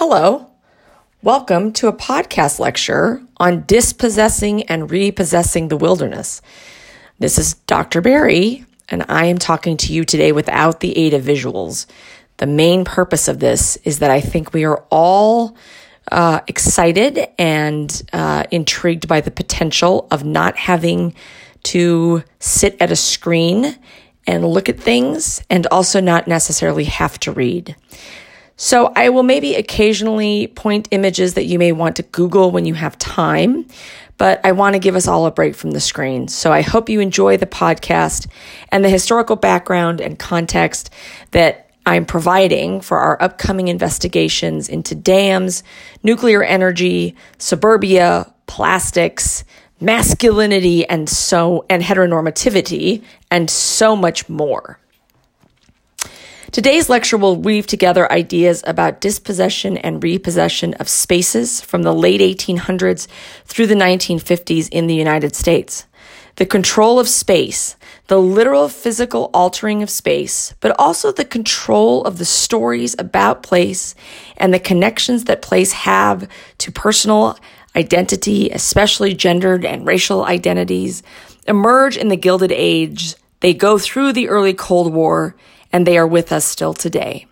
Hello. Welcome to a podcast lecture on dispossessing and repossessing the wilderness. This is Dr. Barry, and I am talking to you today without the aid of visuals. The main purpose of this is that I think we are all uh, excited and uh, intrigued by the potential of not having to sit at a screen and look at things and also not necessarily have to read. So I will maybe occasionally point images that you may want to Google when you have time, but I want to give us all a break from the screen. So I hope you enjoy the podcast and the historical background and context that I'm providing for our upcoming investigations into dams, nuclear energy, suburbia, plastics, masculinity and so and heteronormativity and so much more. Today's lecture will weave together ideas about dispossession and repossession of spaces from the late 1800s through the 1950s in the United States. The control of space, the literal physical altering of space, but also the control of the stories about place and the connections that place have to personal identity, especially gendered and racial identities, emerge in the Gilded Age. They go through the early Cold War and they are with us still today.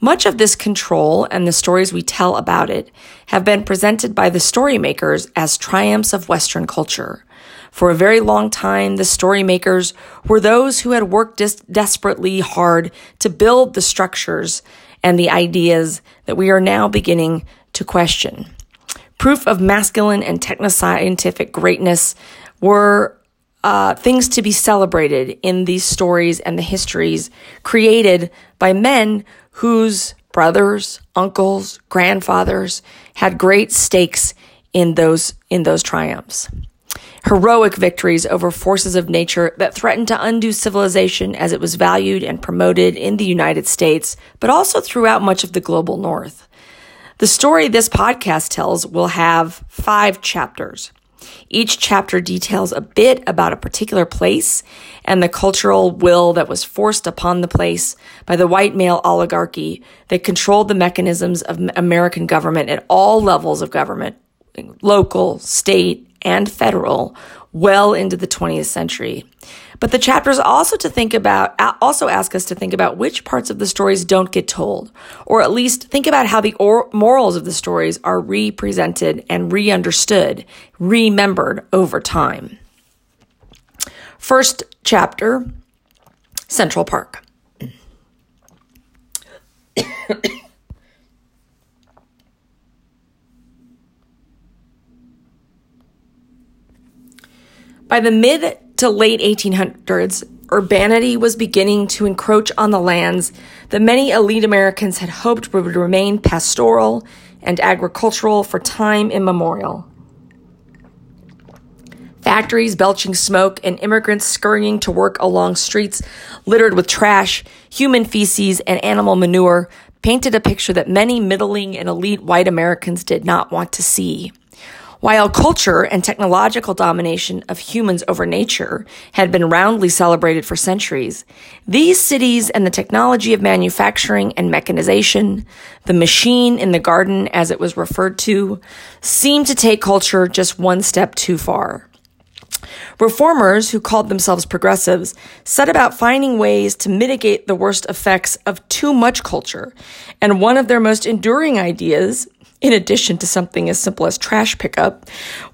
Much of this control and the stories we tell about it have been presented by the story makers as triumphs of Western culture. For a very long time, the story makers were those who had worked des- desperately hard to build the structures and the ideas that we are now beginning to question. Proof of masculine and technoscientific greatness were uh, things to be celebrated in these stories and the histories created by men whose brothers, uncles, grandfathers had great stakes in those in those triumphs. Heroic victories over forces of nature that threatened to undo civilization as it was valued and promoted in the United States, but also throughout much of the global north. The story this podcast tells will have five chapters. Each chapter details a bit about a particular place and the cultural will that was forced upon the place by the white male oligarchy that controlled the mechanisms of American government at all levels of government, local, state, and federal, well into the 20th century. But the chapters also to think about also ask us to think about which parts of the stories don't get told, or at least think about how the or- morals of the stories are represented and re-understood, remembered over time. First chapter, Central Park. By the mid to late 1800s, urbanity was beginning to encroach on the lands that many elite Americans had hoped would remain pastoral and agricultural for time immemorial. Factories belching smoke and immigrants scurrying to work along streets littered with trash, human feces, and animal manure painted a picture that many middling and elite white Americans did not want to see. While culture and technological domination of humans over nature had been roundly celebrated for centuries, these cities and the technology of manufacturing and mechanization, the machine in the garden as it was referred to, seemed to take culture just one step too far. Reformers who called themselves progressives set about finding ways to mitigate the worst effects of too much culture. And one of their most enduring ideas in addition to something as simple as trash pickup,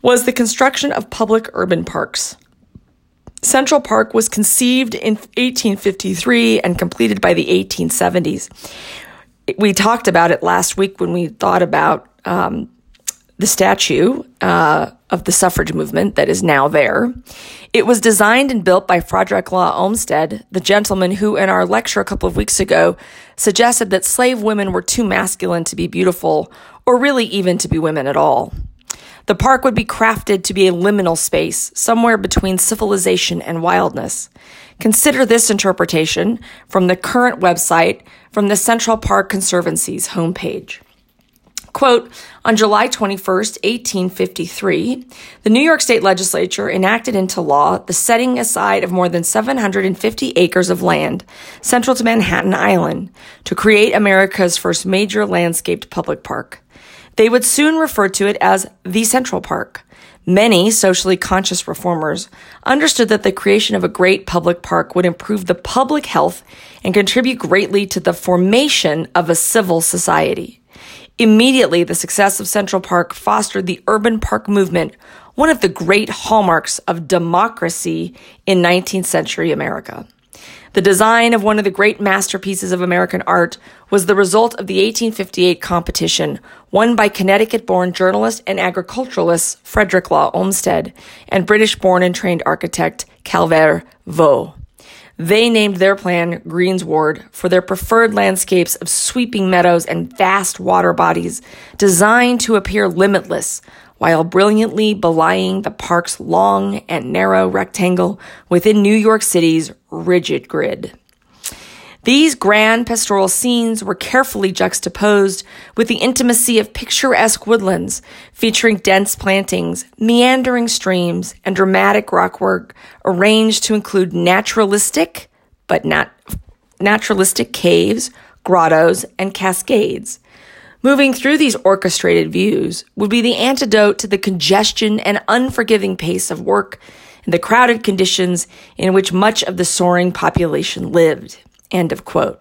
was the construction of public urban parks. Central Park was conceived in 1853 and completed by the 1870s. We talked about it last week when we thought about um, the statue uh, of the suffrage movement that is now there. It was designed and built by Frederick Law Olmsted, the gentleman who, in our lecture a couple of weeks ago, suggested that slave women were too masculine to be beautiful or really even to be women at all. The park would be crafted to be a liminal space, somewhere between civilization and wildness. Consider this interpretation from the current website from the Central Park Conservancy's homepage. Quote, on July 21st, 1853, the New York State Legislature enacted into law the setting aside of more than 750 acres of land central to Manhattan Island to create America's first major landscaped public park. They would soon refer to it as the Central Park. Many socially conscious reformers understood that the creation of a great public park would improve the public health and contribute greatly to the formation of a civil society. Immediately, the success of Central Park fostered the urban park movement, one of the great hallmarks of democracy in 19th century America. The design of one of the great masterpieces of American art was the result of the 1858 competition won by Connecticut born journalist and agriculturalist Frederick Law Olmsted and British born and trained architect Calvert Vaux. They named their plan Greensward for their preferred landscapes of sweeping meadows and vast water bodies designed to appear limitless while brilliantly belying the park's long and narrow rectangle within New York City's rigid grid. These grand pastoral scenes were carefully juxtaposed with the intimacy of picturesque woodlands featuring dense plantings, meandering streams, and dramatic rockwork arranged to include naturalistic, but not naturalistic caves, grottos, and cascades. Moving through these orchestrated views would be the antidote to the congestion and unforgiving pace of work and the crowded conditions in which much of the soaring population lived. End of quote.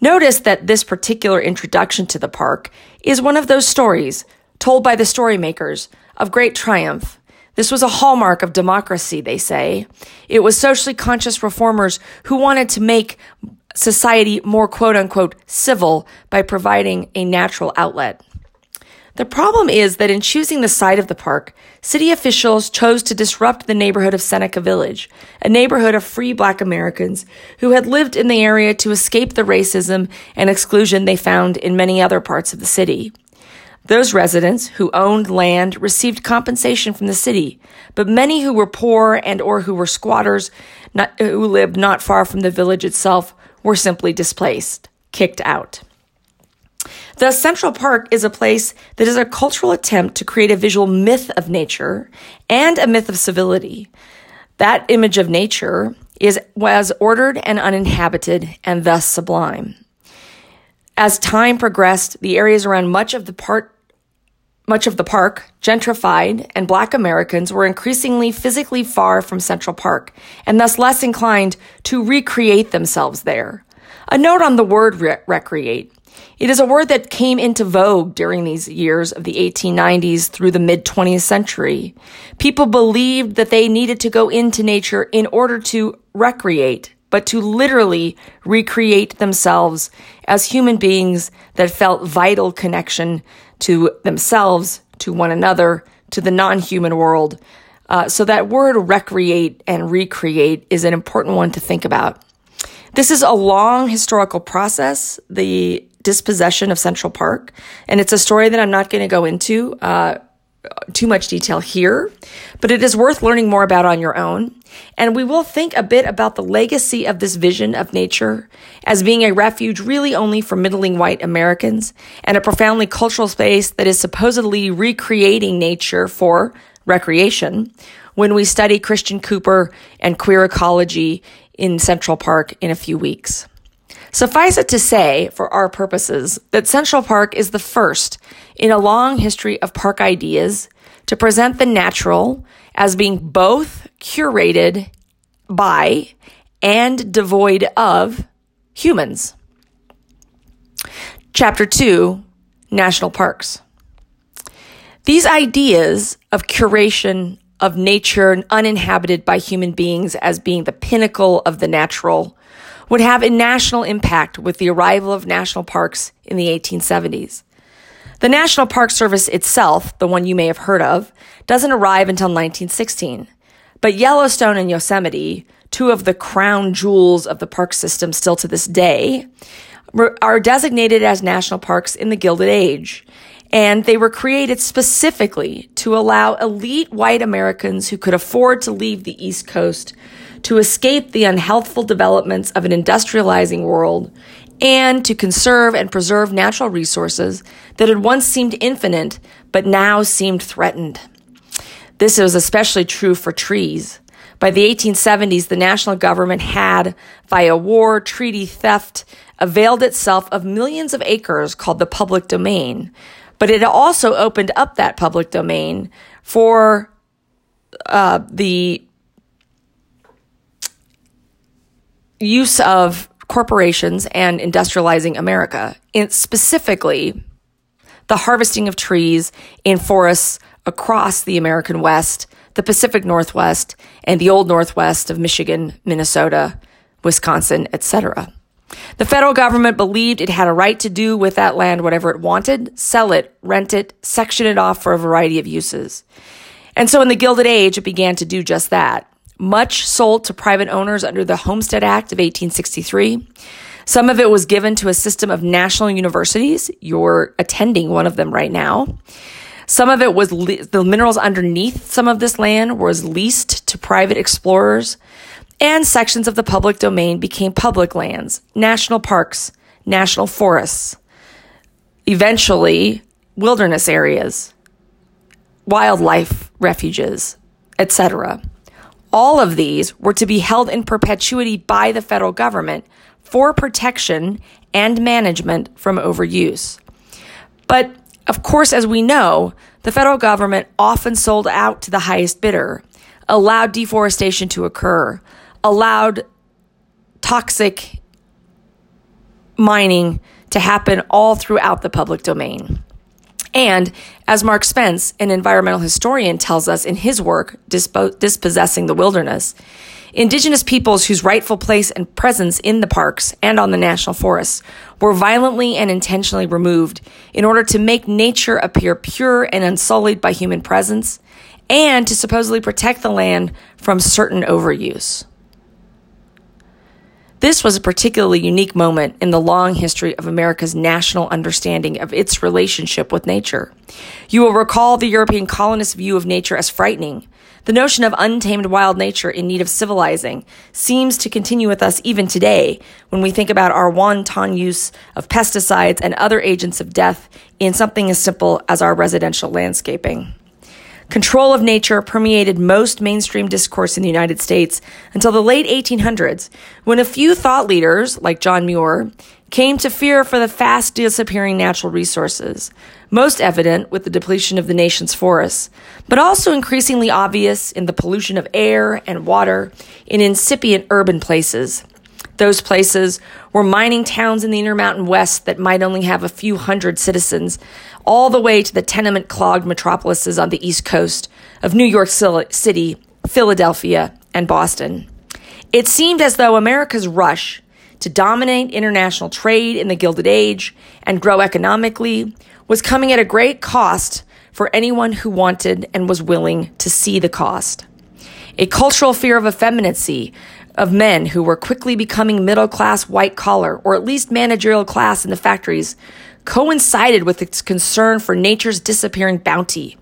Notice that this particular introduction to the park is one of those stories told by the story makers of great triumph. This was a hallmark of democracy, they say. It was socially conscious reformers who wanted to make society more quote unquote civil by providing a natural outlet. The problem is that in choosing the site of the park, city officials chose to disrupt the neighborhood of Seneca Village, a neighborhood of free black Americans who had lived in the area to escape the racism and exclusion they found in many other parts of the city. Those residents who owned land received compensation from the city, but many who were poor and or who were squatters not, who lived not far from the village itself were simply displaced, kicked out. Thus, Central Park is a place that is a cultural attempt to create a visual myth of nature and a myth of civility. That image of nature is was ordered and uninhabited and thus sublime. As time progressed, the areas around much of the part much of the park, gentrified, and black Americans were increasingly physically far from Central Park and thus less inclined to recreate themselves there. A note on the word re- recreate. It is a word that came into vogue during these years of the 1890s through the mid 20th century. People believed that they needed to go into nature in order to recreate, but to literally recreate themselves as human beings that felt vital connection to themselves, to one another, to the non human world. Uh, so that word recreate and recreate is an important one to think about. This is a long historical process. The dispossession of Central Park. And it's a story that I'm not going to go into uh, too much detail here, but it is worth learning more about on your own. And we will think a bit about the legacy of this vision of nature as being a refuge really only for middling white Americans and a profoundly cultural space that is supposedly recreating nature for recreation when we study Christian Cooper and queer ecology in Central Park in a few weeks. Suffice it to say, for our purposes, that Central Park is the first in a long history of park ideas to present the natural as being both curated by and devoid of humans. Chapter 2 National Parks. These ideas of curation of nature uninhabited by human beings as being the pinnacle of the natural would have a national impact with the arrival of national parks in the 1870s. The National Park Service itself, the one you may have heard of, doesn't arrive until 1916. But Yellowstone and Yosemite, two of the crown jewels of the park system still to this day, are designated as national parks in the Gilded Age. And they were created specifically to allow elite white Americans who could afford to leave the East Coast to escape the unhealthful developments of an industrializing world and to conserve and preserve natural resources that had once seemed infinite but now seemed threatened. This was especially true for trees. By the 1870s, the national government had, via war, treaty, theft, availed itself of millions of acres called the public domain, but it also opened up that public domain for uh, the use of corporations and industrializing America, specifically the harvesting of trees in forests across the American West, the Pacific Northwest, and the Old Northwest of Michigan, Minnesota, Wisconsin, etc. The federal government believed it had a right to do with that land whatever it wanted, sell it, rent it, section it off for a variety of uses. And so in the Gilded Age, it began to do just that. Much sold to private owners under the Homestead Act of 1863. Some of it was given to a system of national universities. You're attending one of them right now. Some of it was le- the minerals underneath some of this land was leased to private explorers, and sections of the public domain became public lands, national parks, national forests, eventually wilderness areas, wildlife refuges, etc. All of these were to be held in perpetuity by the federal government for protection and management from overuse. But of course, as we know, the federal government often sold out to the highest bidder, allowed deforestation to occur, allowed toxic mining to happen all throughout the public domain. And as Mark Spence, an environmental historian, tells us in his work, Dispo- Dispossessing the Wilderness, indigenous peoples whose rightful place and presence in the parks and on the national forests were violently and intentionally removed in order to make nature appear pure and unsullied by human presence and to supposedly protect the land from certain overuse. This was a particularly unique moment in the long history of America's national understanding of its relationship with nature. You will recall the European colonists' view of nature as frightening. The notion of untamed wild nature in need of civilizing seems to continue with us even today when we think about our wanton use of pesticides and other agents of death in something as simple as our residential landscaping. Control of nature permeated most mainstream discourse in the United States until the late 1800s, when a few thought leaders, like John Muir, came to fear for the fast disappearing natural resources, most evident with the depletion of the nation's forests, but also increasingly obvious in the pollution of air and water in incipient urban places. Those places were mining towns in the Intermountain West that might only have a few hundred citizens, all the way to the tenement clogged metropolises on the East Coast of New York City, Philadelphia, and Boston. It seemed as though America's rush to dominate international trade in the Gilded Age and grow economically was coming at a great cost for anyone who wanted and was willing to see the cost. A cultural fear of effeminacy of men who were quickly becoming middle class white collar, or at least managerial class in the factories, coincided with its concern for nature's disappearing bounty,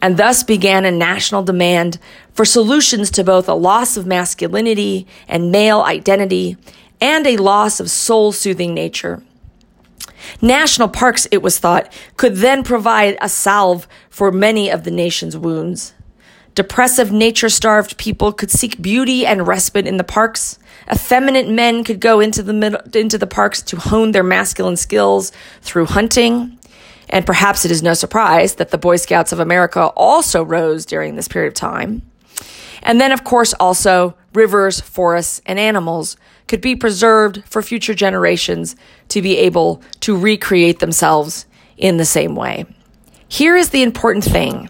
and thus began a national demand for solutions to both a loss of masculinity and male identity and a loss of soul soothing nature. National parks, it was thought, could then provide a salve for many of the nation's wounds. Depressive, nature starved people could seek beauty and respite in the parks. Effeminate men could go into the middle, into the parks to hone their masculine skills through hunting. And perhaps it is no surprise that the Boy Scouts of America also rose during this period of time. And then, of course, also rivers, forests, and animals could be preserved for future generations to be able to recreate themselves in the same way. Here is the important thing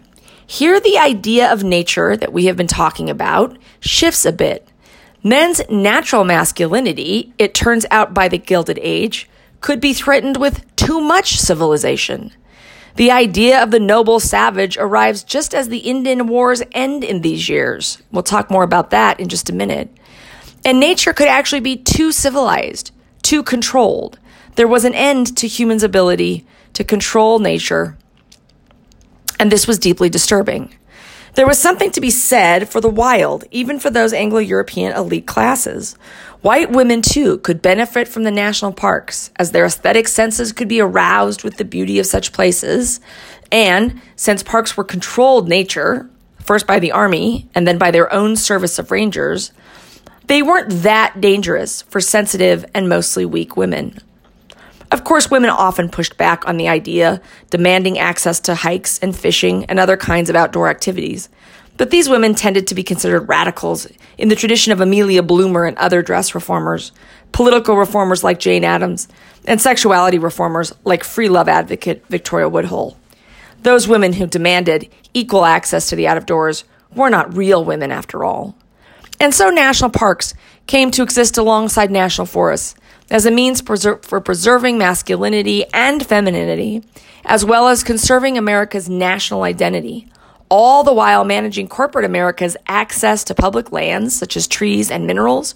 here, the idea of nature that we have been talking about shifts a bit. Men's natural masculinity, it turns out by the Gilded Age, could be threatened with too much civilization. The idea of the noble savage arrives just as the Indian Wars end in these years. We'll talk more about that in just a minute. And nature could actually be too civilized, too controlled. There was an end to humans' ability to control nature and this was deeply disturbing. There was something to be said for the wild, even for those Anglo European elite classes. White women, too, could benefit from the national parks, as their aesthetic senses could be aroused with the beauty of such places. And since parks were controlled nature, first by the army and then by their own service of rangers, they weren't that dangerous for sensitive and mostly weak women. Of course, women often pushed back on the idea, demanding access to hikes and fishing and other kinds of outdoor activities. But these women tended to be considered radicals in the tradition of Amelia Bloomer and other dress reformers, political reformers like Jane Addams, and sexuality reformers like free love advocate Victoria Woodhull. Those women who demanded equal access to the out of doors were not real women after all. And so national parks came to exist alongside national forests as a means for preserving masculinity and femininity, as well as conserving America's national identity, all the while managing corporate America's access to public lands, such as trees and minerals,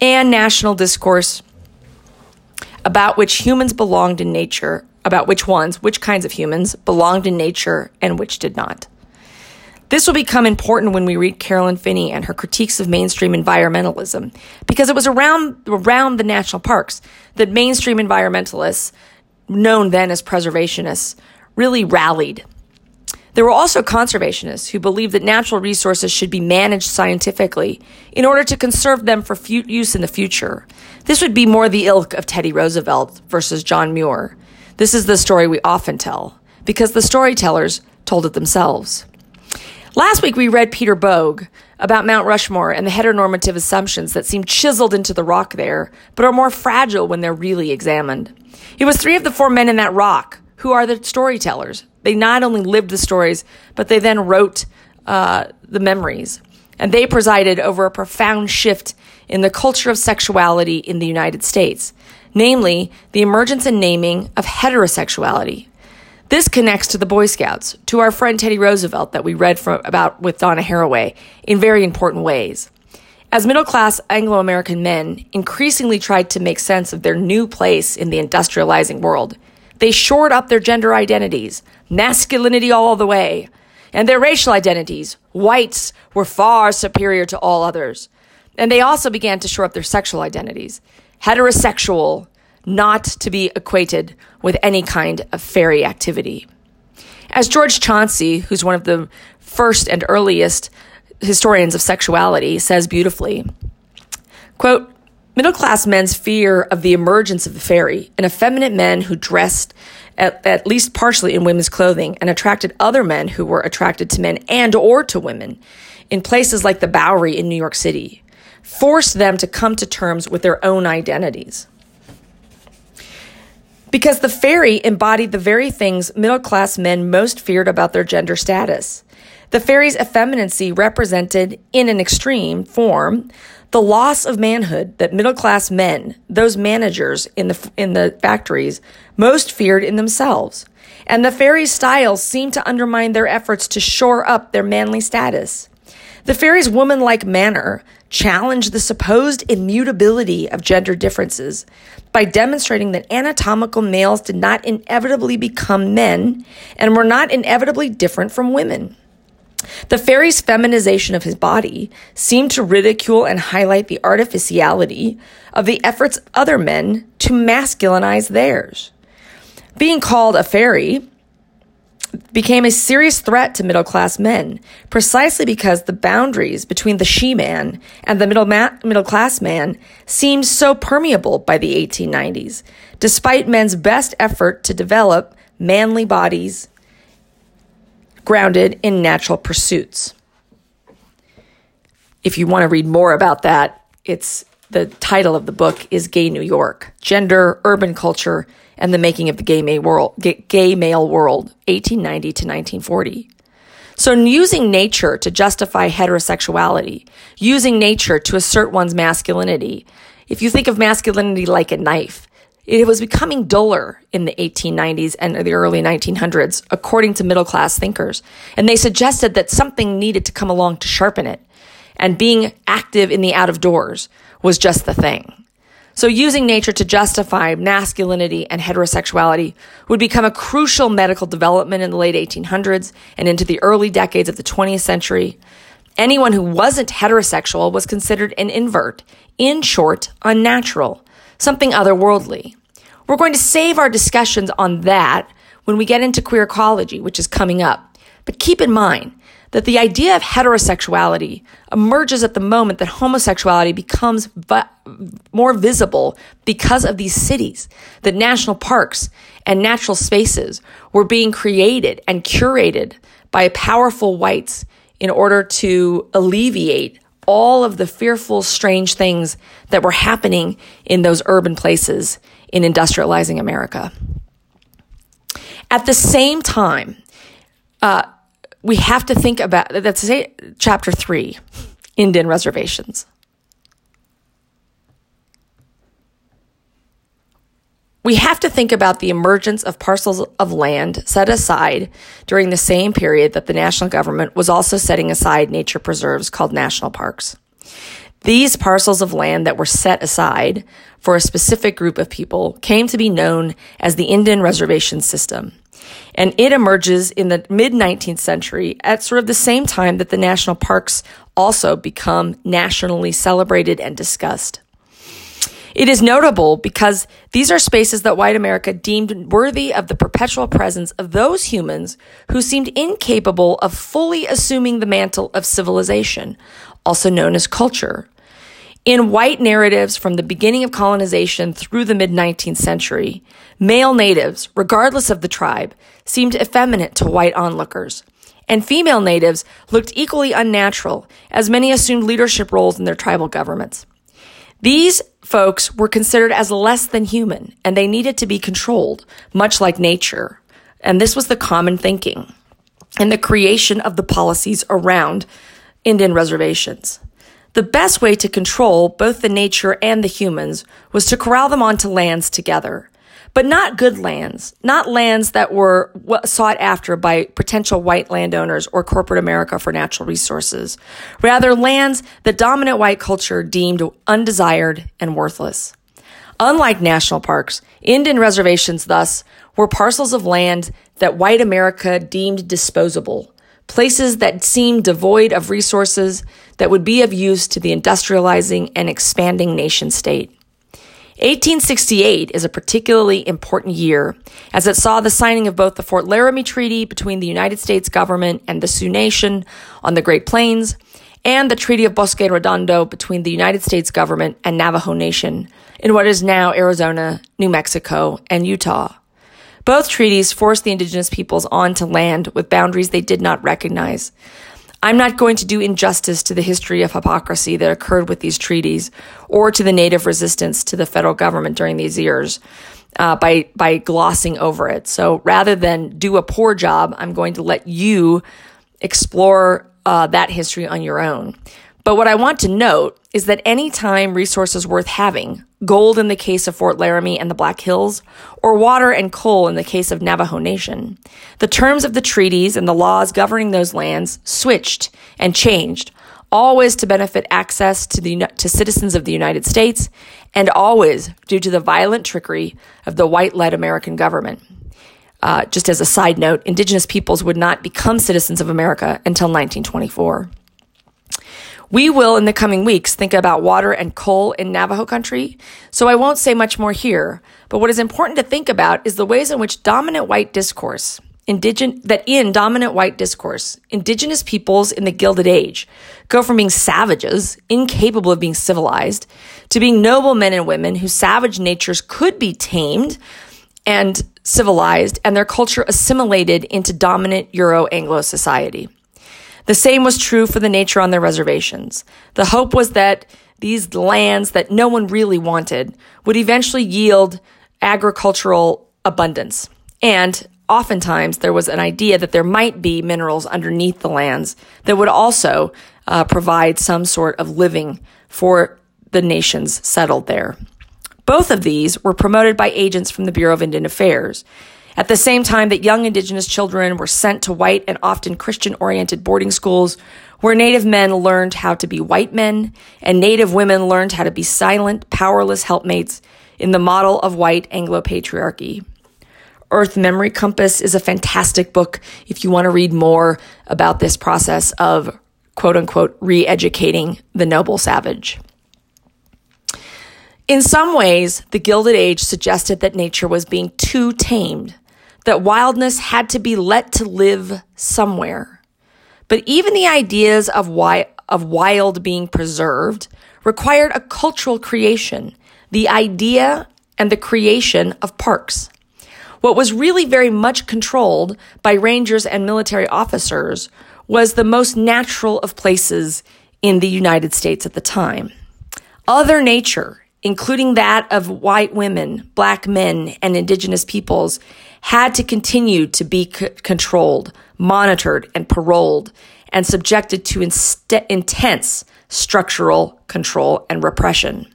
and national discourse about which humans belonged in nature, about which ones, which kinds of humans belonged in nature and which did not. This will become important when we read Carolyn Finney and her critiques of mainstream environmentalism, because it was around, around the national parks that mainstream environmentalists, known then as preservationists, really rallied. There were also conservationists who believed that natural resources should be managed scientifically in order to conserve them for fu- use in the future. This would be more the ilk of Teddy Roosevelt versus John Muir. This is the story we often tell, because the storytellers told it themselves. Last week, we read Peter Boag about Mount Rushmore and the heteronormative assumptions that seem chiseled into the rock there, but are more fragile when they're really examined. It was three of the four men in that rock who are the storytellers. They not only lived the stories, but they then wrote uh, the memories. And they presided over a profound shift in the culture of sexuality in the United States, namely the emergence and naming of heterosexuality. This connects to the Boy Scouts, to our friend Teddy Roosevelt that we read from, about with Donna Haraway in very important ways. As middle class Anglo American men increasingly tried to make sense of their new place in the industrializing world, they shored up their gender identities, masculinity all the way, and their racial identities. Whites were far superior to all others. And they also began to shore up their sexual identities. Heterosexual, not to be equated with any kind of fairy activity. As George Chauncey, who's one of the first and earliest historians of sexuality, says beautifully, quote, Middle class men's fear of the emergence of the fairy and effeminate men who dressed at, at, least partially in women's clothing and attracted other men who were attracted to men and or to women in places like the Bowery in New York City forced them to come to terms with their own identities because the fairy embodied the very things middle class men most feared about their gender status. The fairy's effeminacy represented, in an extreme form, the loss of manhood that middle class men, those managers in the, in the factories, most feared in themselves. And the fairy's styles seemed to undermine their efforts to shore up their manly status. The fairy's woman-like manner challenged the supposed immutability of gender differences by demonstrating that anatomical males did not inevitably become men and were not inevitably different from women. The fairy's feminization of his body seemed to ridicule and highlight the artificiality of the efforts of other men to masculinize theirs. Being called a fairy became a serious threat to middle class men, precisely because the boundaries between the she man and the middle, ma- middle class man seemed so permeable by the 1890s, despite men's best effort to develop manly bodies grounded in natural pursuits. If you want to read more about that, it's the title of the book is Gay New York Gender, Urban Culture, and the Making of the Gay, Male World, 1890 to 1940. So, using nature to justify heterosexuality, using nature to assert one's masculinity, if you think of masculinity like a knife, it was becoming duller in the 1890s and the early 1900s, according to middle class thinkers. And they suggested that something needed to come along to sharpen it. And being active in the out of doors was just the thing. So using nature to justify masculinity and heterosexuality would become a crucial medical development in the late 1800s and into the early decades of the 20th century. Anyone who wasn't heterosexual was considered an invert, in short, unnatural, something otherworldly. We're going to save our discussions on that when we get into queer ecology, which is coming up. But keep in mind, that the idea of heterosexuality emerges at the moment that homosexuality becomes vi- more visible because of these cities, that national parks and natural spaces were being created and curated by powerful whites in order to alleviate all of the fearful, strange things that were happening in those urban places in industrializing America. At the same time, uh, we have to think about that's chapter three, Indian reservations. We have to think about the emergence of parcels of land set aside during the same period that the national government was also setting aside nature preserves called national parks. These parcels of land that were set aside for a specific group of people came to be known as the Indian reservation system. And it emerges in the mid 19th century at sort of the same time that the national parks also become nationally celebrated and discussed. It is notable because these are spaces that white America deemed worthy of the perpetual presence of those humans who seemed incapable of fully assuming the mantle of civilization, also known as culture. In white narratives from the beginning of colonization through the mid 19th century, male natives, regardless of the tribe, seemed effeminate to white onlookers. And female natives looked equally unnatural, as many assumed leadership roles in their tribal governments. These folks were considered as less than human, and they needed to be controlled, much like nature. And this was the common thinking and the creation of the policies around Indian reservations. The best way to control both the nature and the humans was to corral them onto lands together. But not good lands, not lands that were sought after by potential white landowners or corporate America for natural resources. Rather, lands that dominant white culture deemed undesired and worthless. Unlike national parks, Indian reservations, thus, were parcels of land that white America deemed disposable, places that seemed devoid of resources that would be of use to the industrializing and expanding nation state. 1868 is a particularly important year as it saw the signing of both the Fort Laramie Treaty between the United States government and the Sioux Nation on the Great Plains and the Treaty of Bosque Redondo between the United States government and Navajo Nation in what is now Arizona, New Mexico, and Utah. Both treaties forced the indigenous peoples onto land with boundaries they did not recognize. I'm not going to do injustice to the history of hypocrisy that occurred with these treaties or to the native resistance to the federal government during these years uh, by, by glossing over it. So rather than do a poor job, I'm going to let you explore uh, that history on your own. But what I want to note is that any time resources worth having, gold in the case of Fort Laramie and the Black Hills, or water and coal in the case of Navajo Nation, the terms of the treaties and the laws governing those lands switched and changed, always to benefit access to the to citizens of the United States, and always due to the violent trickery of the white-led American government. Uh, just as a side note, indigenous peoples would not become citizens of America until 1924. We will, in the coming weeks, think about water and coal in Navajo country, so I won't say much more here. But what is important to think about is the ways in which dominant white discourse, indigen- that in dominant white discourse, indigenous peoples in the Gilded Age go from being savages, incapable of being civilized, to being noble men and women whose savage natures could be tamed and civilized, and their culture assimilated into dominant Euro Anglo society. The same was true for the nature on their reservations. The hope was that these lands that no one really wanted would eventually yield agricultural abundance. And oftentimes there was an idea that there might be minerals underneath the lands that would also uh, provide some sort of living for the nations settled there. Both of these were promoted by agents from the Bureau of Indian Affairs At the same time that young indigenous children were sent to white and often Christian oriented boarding schools where native men learned how to be white men and native women learned how to be silent, powerless helpmates in the model of white Anglo patriarchy. Earth Memory Compass is a fantastic book if you want to read more about this process of quote unquote re educating the noble savage. In some ways, the Gilded Age suggested that nature was being too tamed, that wildness had to be let to live somewhere. But even the ideas of, wi- of wild being preserved required a cultural creation, the idea and the creation of parks. What was really very much controlled by rangers and military officers was the most natural of places in the United States at the time. Other nature, including that of white women, black men, and indigenous peoples, had to continue to be c- controlled, monitored, and paroled, and subjected to inst- intense structural control and repression.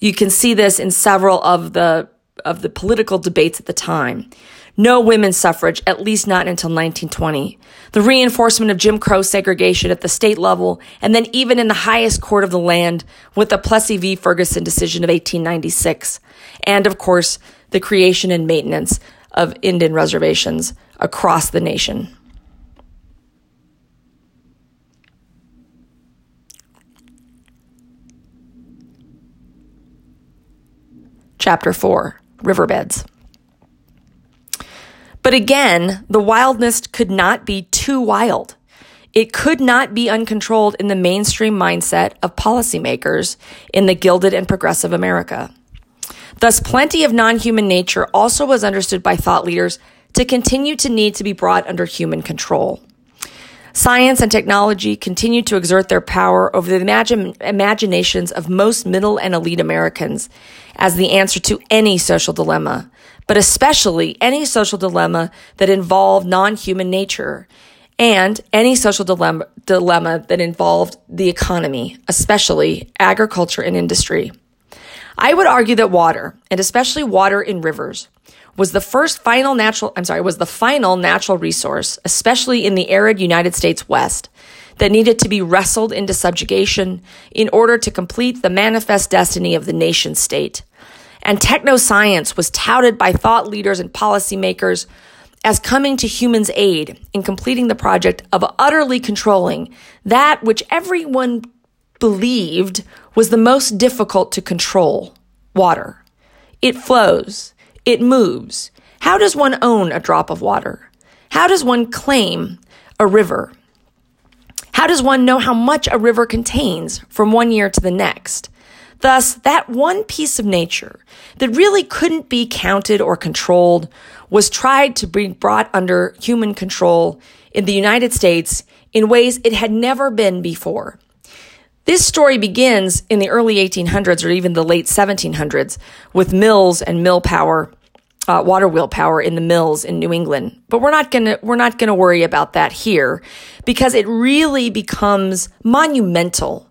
You can see this in several of the of the political debates at the time. No women's suffrage, at least not until 1920. The reinforcement of Jim Crow segregation at the state level, and then even in the highest court of the land with the Plessy v. Ferguson decision of 1896. And of course, the creation and maintenance of Indian reservations across the nation. Chapter 4 Riverbeds. But again, the wildness could not be too wild. It could not be uncontrolled in the mainstream mindset of policymakers in the gilded and progressive America. Thus, plenty of non human nature also was understood by thought leaders to continue to need to be brought under human control. Science and technology continued to exert their power over the imagine, imaginations of most middle and elite Americans as the answer to any social dilemma, but especially any social dilemma that involved non-human nature and any social dilemma, dilemma that involved the economy, especially agriculture and industry. I would argue that water, and especially water in rivers, was the first final natural, I'm sorry, was the final natural resource, especially in the arid United States West, that needed to be wrestled into subjugation in order to complete the manifest destiny of the nation state. And technoscience was touted by thought leaders and policymakers as coming to humans' aid in completing the project of utterly controlling that which everyone believed was the most difficult to control water. It flows. It moves. How does one own a drop of water? How does one claim a river? How does one know how much a river contains from one year to the next? Thus, that one piece of nature that really couldn't be counted or controlled was tried to be brought under human control in the United States in ways it had never been before. This story begins in the early 1800s or even the late 1700s with mills and mill power uh, water wheel power in the mills in New England. But we're not gonna we're not gonna worry about that here because it really becomes monumental,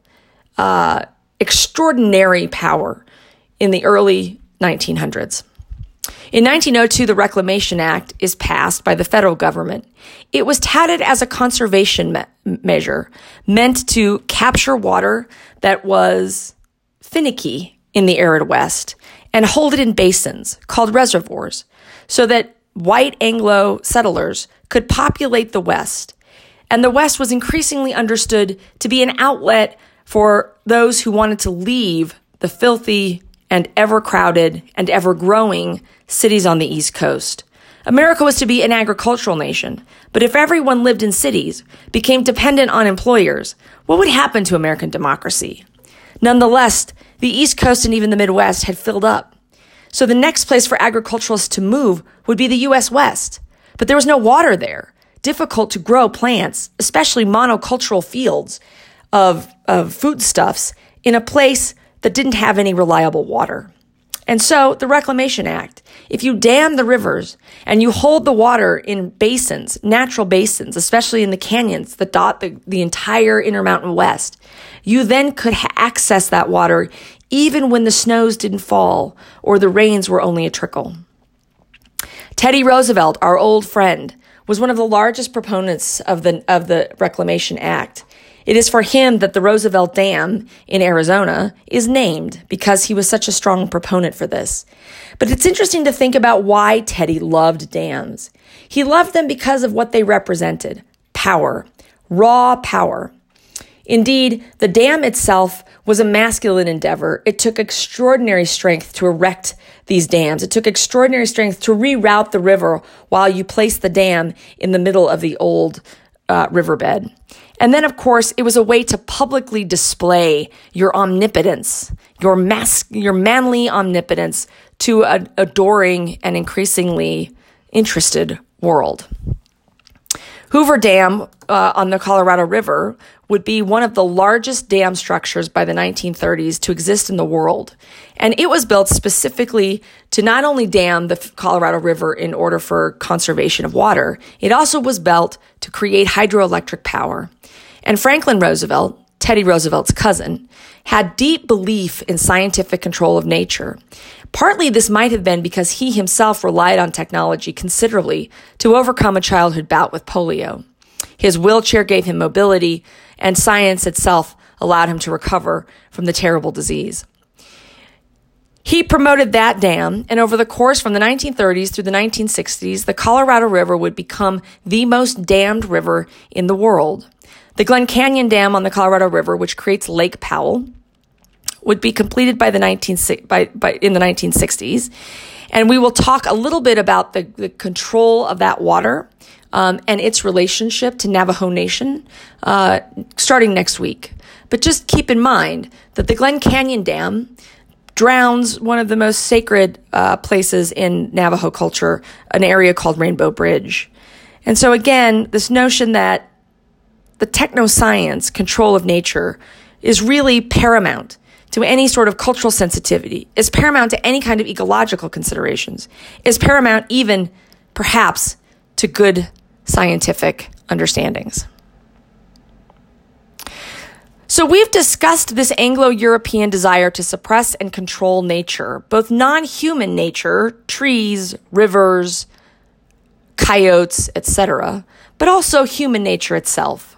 uh, extraordinary power in the early 1900s. In 1902, the Reclamation Act is passed by the federal government. It was touted as a conservation me- measure meant to capture water that was finicky in the arid West and hold it in basins called reservoirs so that white Anglo settlers could populate the West. And the West was increasingly understood to be an outlet for those who wanted to leave the filthy and ever crowded and ever growing cities on the East Coast. America was to be an agricultural nation, but if everyone lived in cities, became dependent on employers, what would happen to American democracy? Nonetheless, the East Coast and even the Midwest had filled up. So the next place for agriculturalists to move would be the U.S. West. But there was no water there. Difficult to grow plants, especially monocultural fields of, of foodstuffs in a place that didn't have any reliable water. And so the Reclamation Act, if you dam the rivers and you hold the water in basins, natural basins, especially in the canyons that dot the, the entire Intermountain West, you then could ha- access that water even when the snows didn't fall or the rains were only a trickle. Teddy Roosevelt, our old friend, was one of the largest proponents of the, of the Reclamation Act. It is for him that the Roosevelt Dam in Arizona is named because he was such a strong proponent for this. But it's interesting to think about why Teddy loved dams. He loved them because of what they represented power, raw power. Indeed, the dam itself was a masculine endeavor. It took extraordinary strength to erect these dams. It took extraordinary strength to reroute the river while you placed the dam in the middle of the old uh, riverbed. And then, of course, it was a way to publicly display your omnipotence, your mas- your manly omnipotence to an adoring and increasingly interested world. Hoover Dam uh, on the Colorado River would be one of the largest dam structures by the 1930s to exist in the world. And it was built specifically to not only dam the Colorado River in order for conservation of water, it also was built to create hydroelectric power. And Franklin Roosevelt, Teddy Roosevelt's cousin, had deep belief in scientific control of nature. Partly this might have been because he himself relied on technology considerably to overcome a childhood bout with polio. His wheelchair gave him mobility, and science itself allowed him to recover from the terrible disease. He promoted that dam, and over the course from the 1930s through the 1960s, the Colorado River would become the most dammed river in the world. The Glen Canyon Dam on the Colorado River, which creates Lake Powell, would be completed by the 19, by, by, in the 1960s. And we will talk a little bit about the, the control of that water um, and its relationship to Navajo Nation uh, starting next week. But just keep in mind that the Glen Canyon Dam drowns one of the most sacred uh, places in Navajo culture, an area called Rainbow Bridge. And so, again, this notion that the techno science control of nature is really paramount to any sort of cultural sensitivity, is paramount to any kind of ecological considerations, is paramount even, perhaps, to good scientific understandings. So, we've discussed this Anglo European desire to suppress and control nature, both non human nature, trees, rivers, coyotes, etc., but also human nature itself.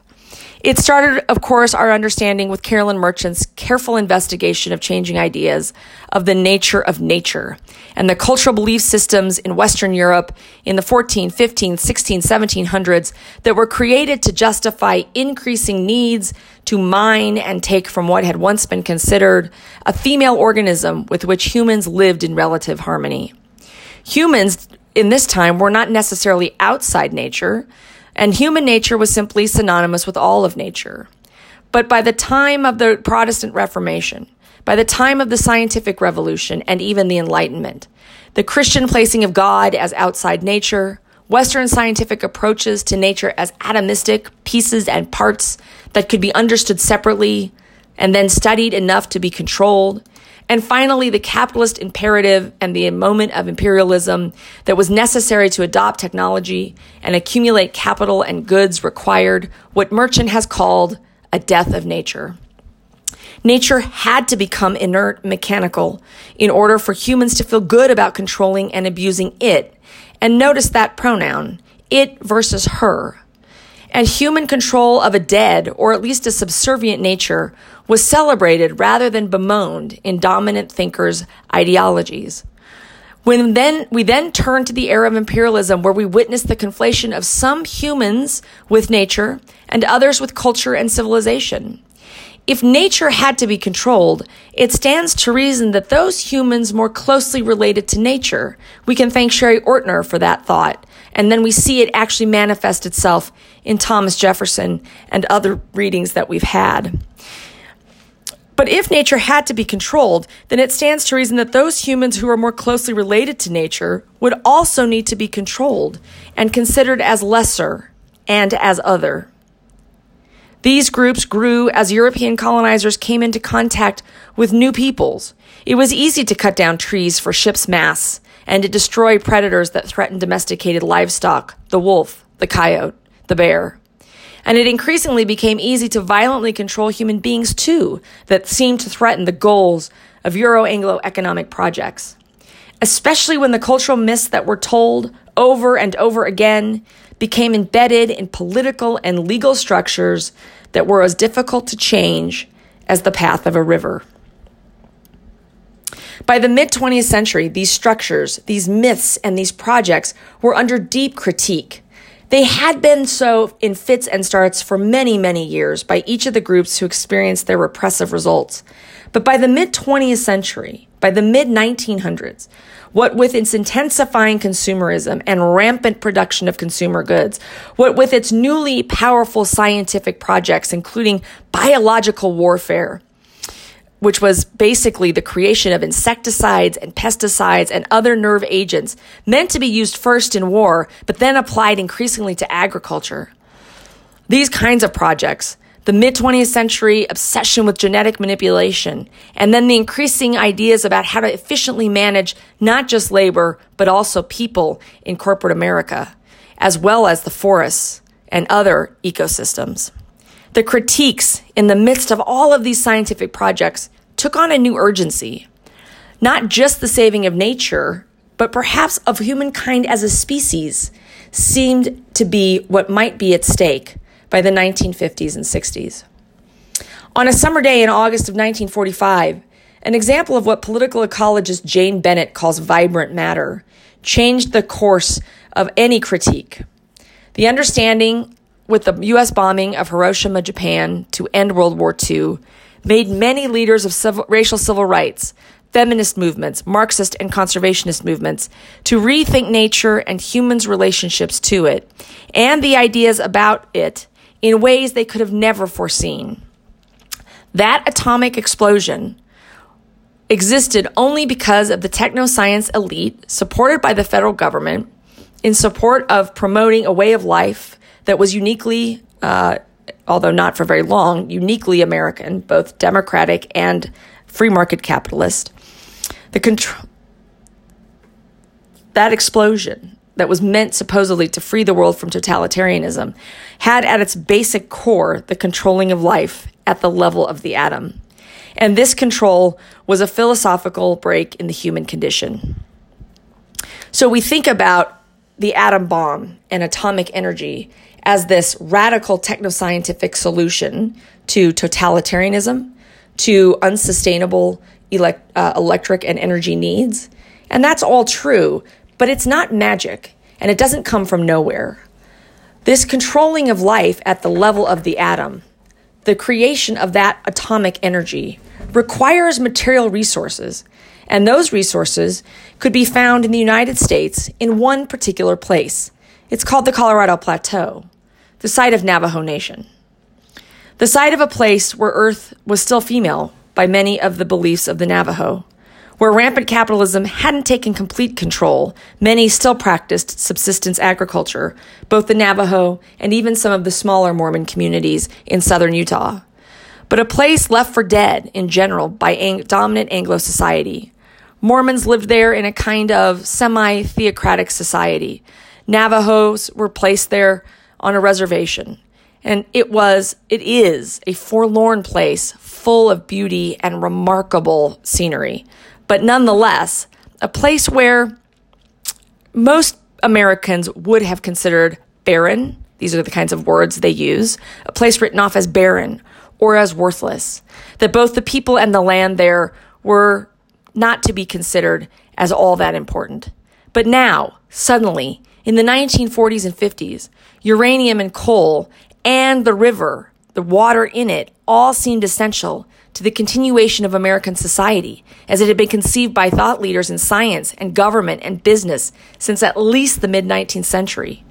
It started, of course, our understanding with Carolyn Merchant's careful investigation of changing ideas of the nature of nature and the cultural belief systems in Western Europe in the 14, 15, 16, 1700s that were created to justify increasing needs to mine and take from what had once been considered a female organism with which humans lived in relative harmony. Humans in this time were not necessarily outside nature and human nature was simply synonymous with all of nature. But by the time of the Protestant Reformation, by the time of the scientific revolution and even the Enlightenment, the Christian placing of God as outside nature, Western scientific approaches to nature as atomistic pieces and parts that could be understood separately and then studied enough to be controlled, and finally, the capitalist imperative and the moment of imperialism that was necessary to adopt technology and accumulate capital and goods required what Merchant has called a death of nature. Nature had to become inert mechanical in order for humans to feel good about controlling and abusing it. And notice that pronoun, it versus her and human control of a dead, or at least a subservient nature, was celebrated rather than bemoaned in dominant thinkers' ideologies. When then we then turn to the era of imperialism where we witness the conflation of some humans with nature and others with culture and civilization. If nature had to be controlled, it stands to reason that those humans more closely related to nature, we can thank Sherry Ortner for that thought, and then we see it actually manifest itself in Thomas Jefferson and other readings that we've had. But if nature had to be controlled, then it stands to reason that those humans who are more closely related to nature would also need to be controlled and considered as lesser and as other. These groups grew as European colonizers came into contact with new peoples. It was easy to cut down trees for ships' masts and to destroy predators that threatened domesticated livestock, the wolf, the coyote, the bear. And it increasingly became easy to violently control human beings too, that seemed to threaten the goals of Euro Anglo economic projects. Especially when the cultural myths that were told over and over again, became embedded in political and legal structures that were as difficult to change as the path of a river. By the mid 20th century, these structures, these myths, and these projects were under deep critique. They had been so in fits and starts for many, many years by each of the groups who experienced their repressive results. But by the mid 20th century, by the mid 1900s, what with its intensifying consumerism and rampant production of consumer goods, what with its newly powerful scientific projects, including biological warfare, which was basically the creation of insecticides and pesticides and other nerve agents meant to be used first in war, but then applied increasingly to agriculture. These kinds of projects the mid 20th century obsession with genetic manipulation, and then the increasing ideas about how to efficiently manage not just labor, but also people in corporate America, as well as the forests and other ecosystems. The critiques in the midst of all of these scientific projects took on a new urgency. Not just the saving of nature, but perhaps of humankind as a species seemed to be what might be at stake by the 1950s and 60s. On a summer day in August of 1945, an example of what political ecologist Jane Bennett calls vibrant matter changed the course of any critique. The understanding with the U.S. bombing of Hiroshima, Japan to end World War II made many leaders of civil, racial civil rights, feminist movements, Marxist and conservationist movements to rethink nature and humans' relationships to it and the ideas about it in ways they could have never foreseen. That atomic explosion existed only because of the techno science elite, supported by the federal government, in support of promoting a way of life that was uniquely, uh, although not for very long, uniquely American, both democratic and free market capitalist. The control that explosion that was meant supposedly to free the world from totalitarianism had at its basic core the controlling of life at the level of the atom. And this control was a philosophical break in the human condition. So we think about the atom bomb and atomic energy as this radical technoscientific solution to totalitarianism, to unsustainable elect, uh, electric and energy needs. And that's all true, but it's not magic, and it doesn't come from nowhere. This controlling of life at the level of the atom, the creation of that atomic energy, requires material resources, and those resources could be found in the United States in one particular place. It's called the Colorado Plateau, the site of Navajo Nation. The site of a place where Earth was still female by many of the beliefs of the Navajo. Where rampant capitalism hadn't taken complete control, many still practiced subsistence agriculture, both the Navajo and even some of the smaller Mormon communities in southern Utah. But a place left for dead in general by ang- dominant Anglo society. Mormons lived there in a kind of semi theocratic society. Navajos were placed there on a reservation. And it was, it is a forlorn place full of beauty and remarkable scenery but nonetheless, a place where most Americans would have considered barren. These are the kinds of words they use. A place written off as barren or as worthless. That both the people and the land there were not to be considered as all that important. But now, suddenly, in the 1940s and 50s, uranium and coal and the river, the water in it, all seemed essential to the continuation of American society as it had been conceived by thought leaders in science and government and business since at least the mid 19th century.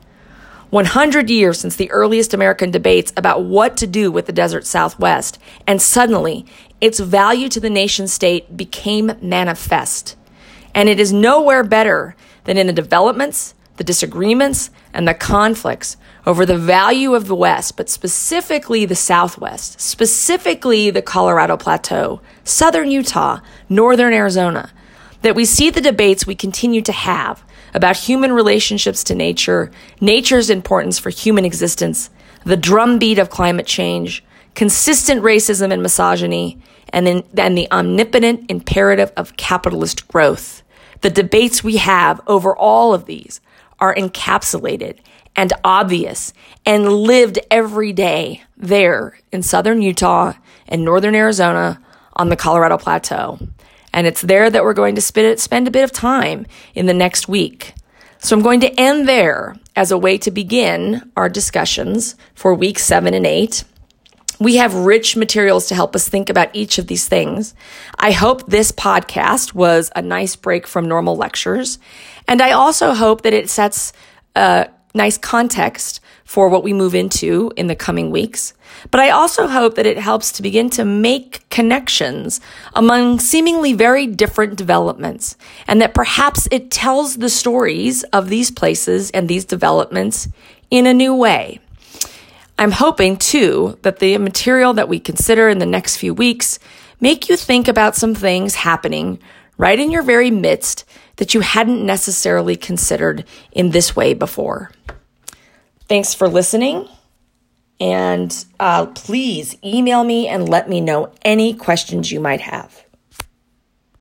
100 years since the earliest American debates about what to do with the desert Southwest, and suddenly its value to the nation state became manifest. And it is nowhere better than in the developments, the disagreements, and the conflicts over the value of the West, but specifically the Southwest, specifically the Colorado Plateau, southern Utah, northern Arizona, that we see the debates we continue to have about human relationships to nature, nature's importance for human existence, the drumbeat of climate change, consistent racism and misogyny, and then and the omnipotent imperative of capitalist growth. The debates we have over all of these are encapsulated and obvious and lived every day there in southern Utah and northern Arizona on the Colorado Plateau. And it's there that we're going to spend a bit of time in the next week. So I'm going to end there as a way to begin our discussions for week seven and eight. We have rich materials to help us think about each of these things. I hope this podcast was a nice break from normal lectures. And I also hope that it sets a nice context for what we move into in the coming weeks. But I also hope that it helps to begin to make connections among seemingly very different developments and that perhaps it tells the stories of these places and these developments in a new way. I'm hoping too that the material that we consider in the next few weeks make you think about some things happening right in your very midst that you hadn't necessarily considered in this way before. Thanks for listening. And uh, please email me and let me know any questions you might have.